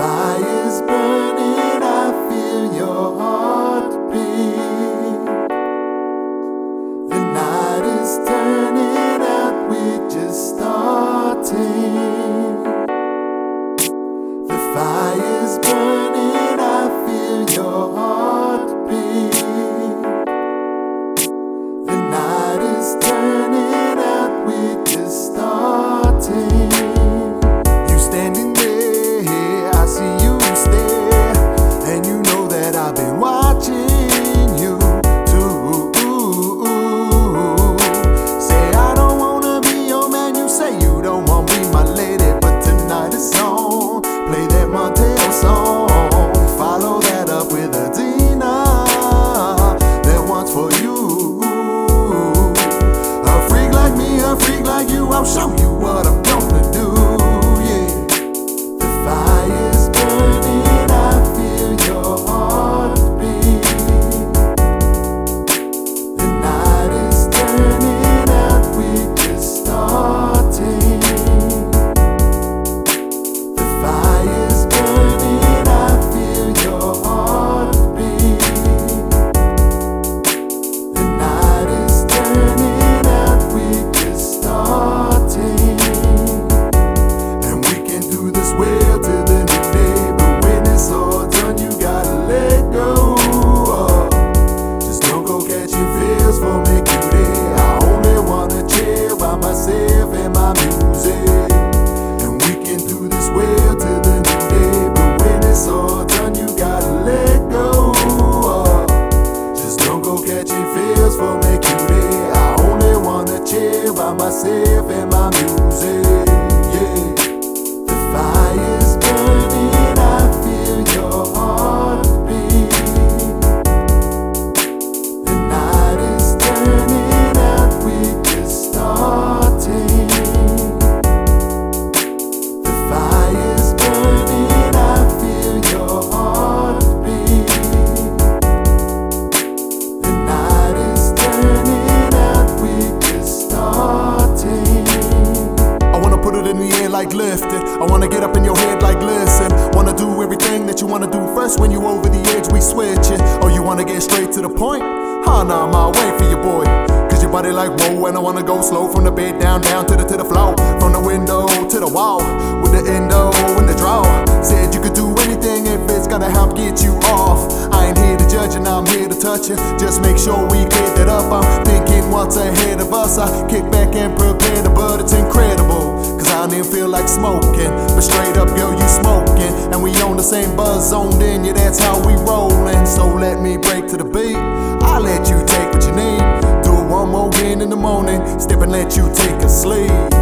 fire's burning, você. It in like lifted. I wanna get up in your head like listen. Wanna do everything that you wanna do first when you over the edge, we switch it. Oh, you wanna get straight to the point? Huh, nah, my way for your boy. Cause your body like whoa, and I wanna go slow from the bed down, down to the to the floor. From the window to the wall, with the endo and the draw. Said you could do anything if it's gonna help get you off. I ain't here to judge and I'm here to touch it. Just make sure we clear that up. I'm thinking what's ahead of us. I kick back and prepare the but it's incredible. Like smoking. But straight up, girl, you smoking. And we on the same buzz zoned in, yeah, that's how we rollin'. So let me break to the beat. I'll let you take what you need. Do it one more again in the morning. Step and let you take a sleep.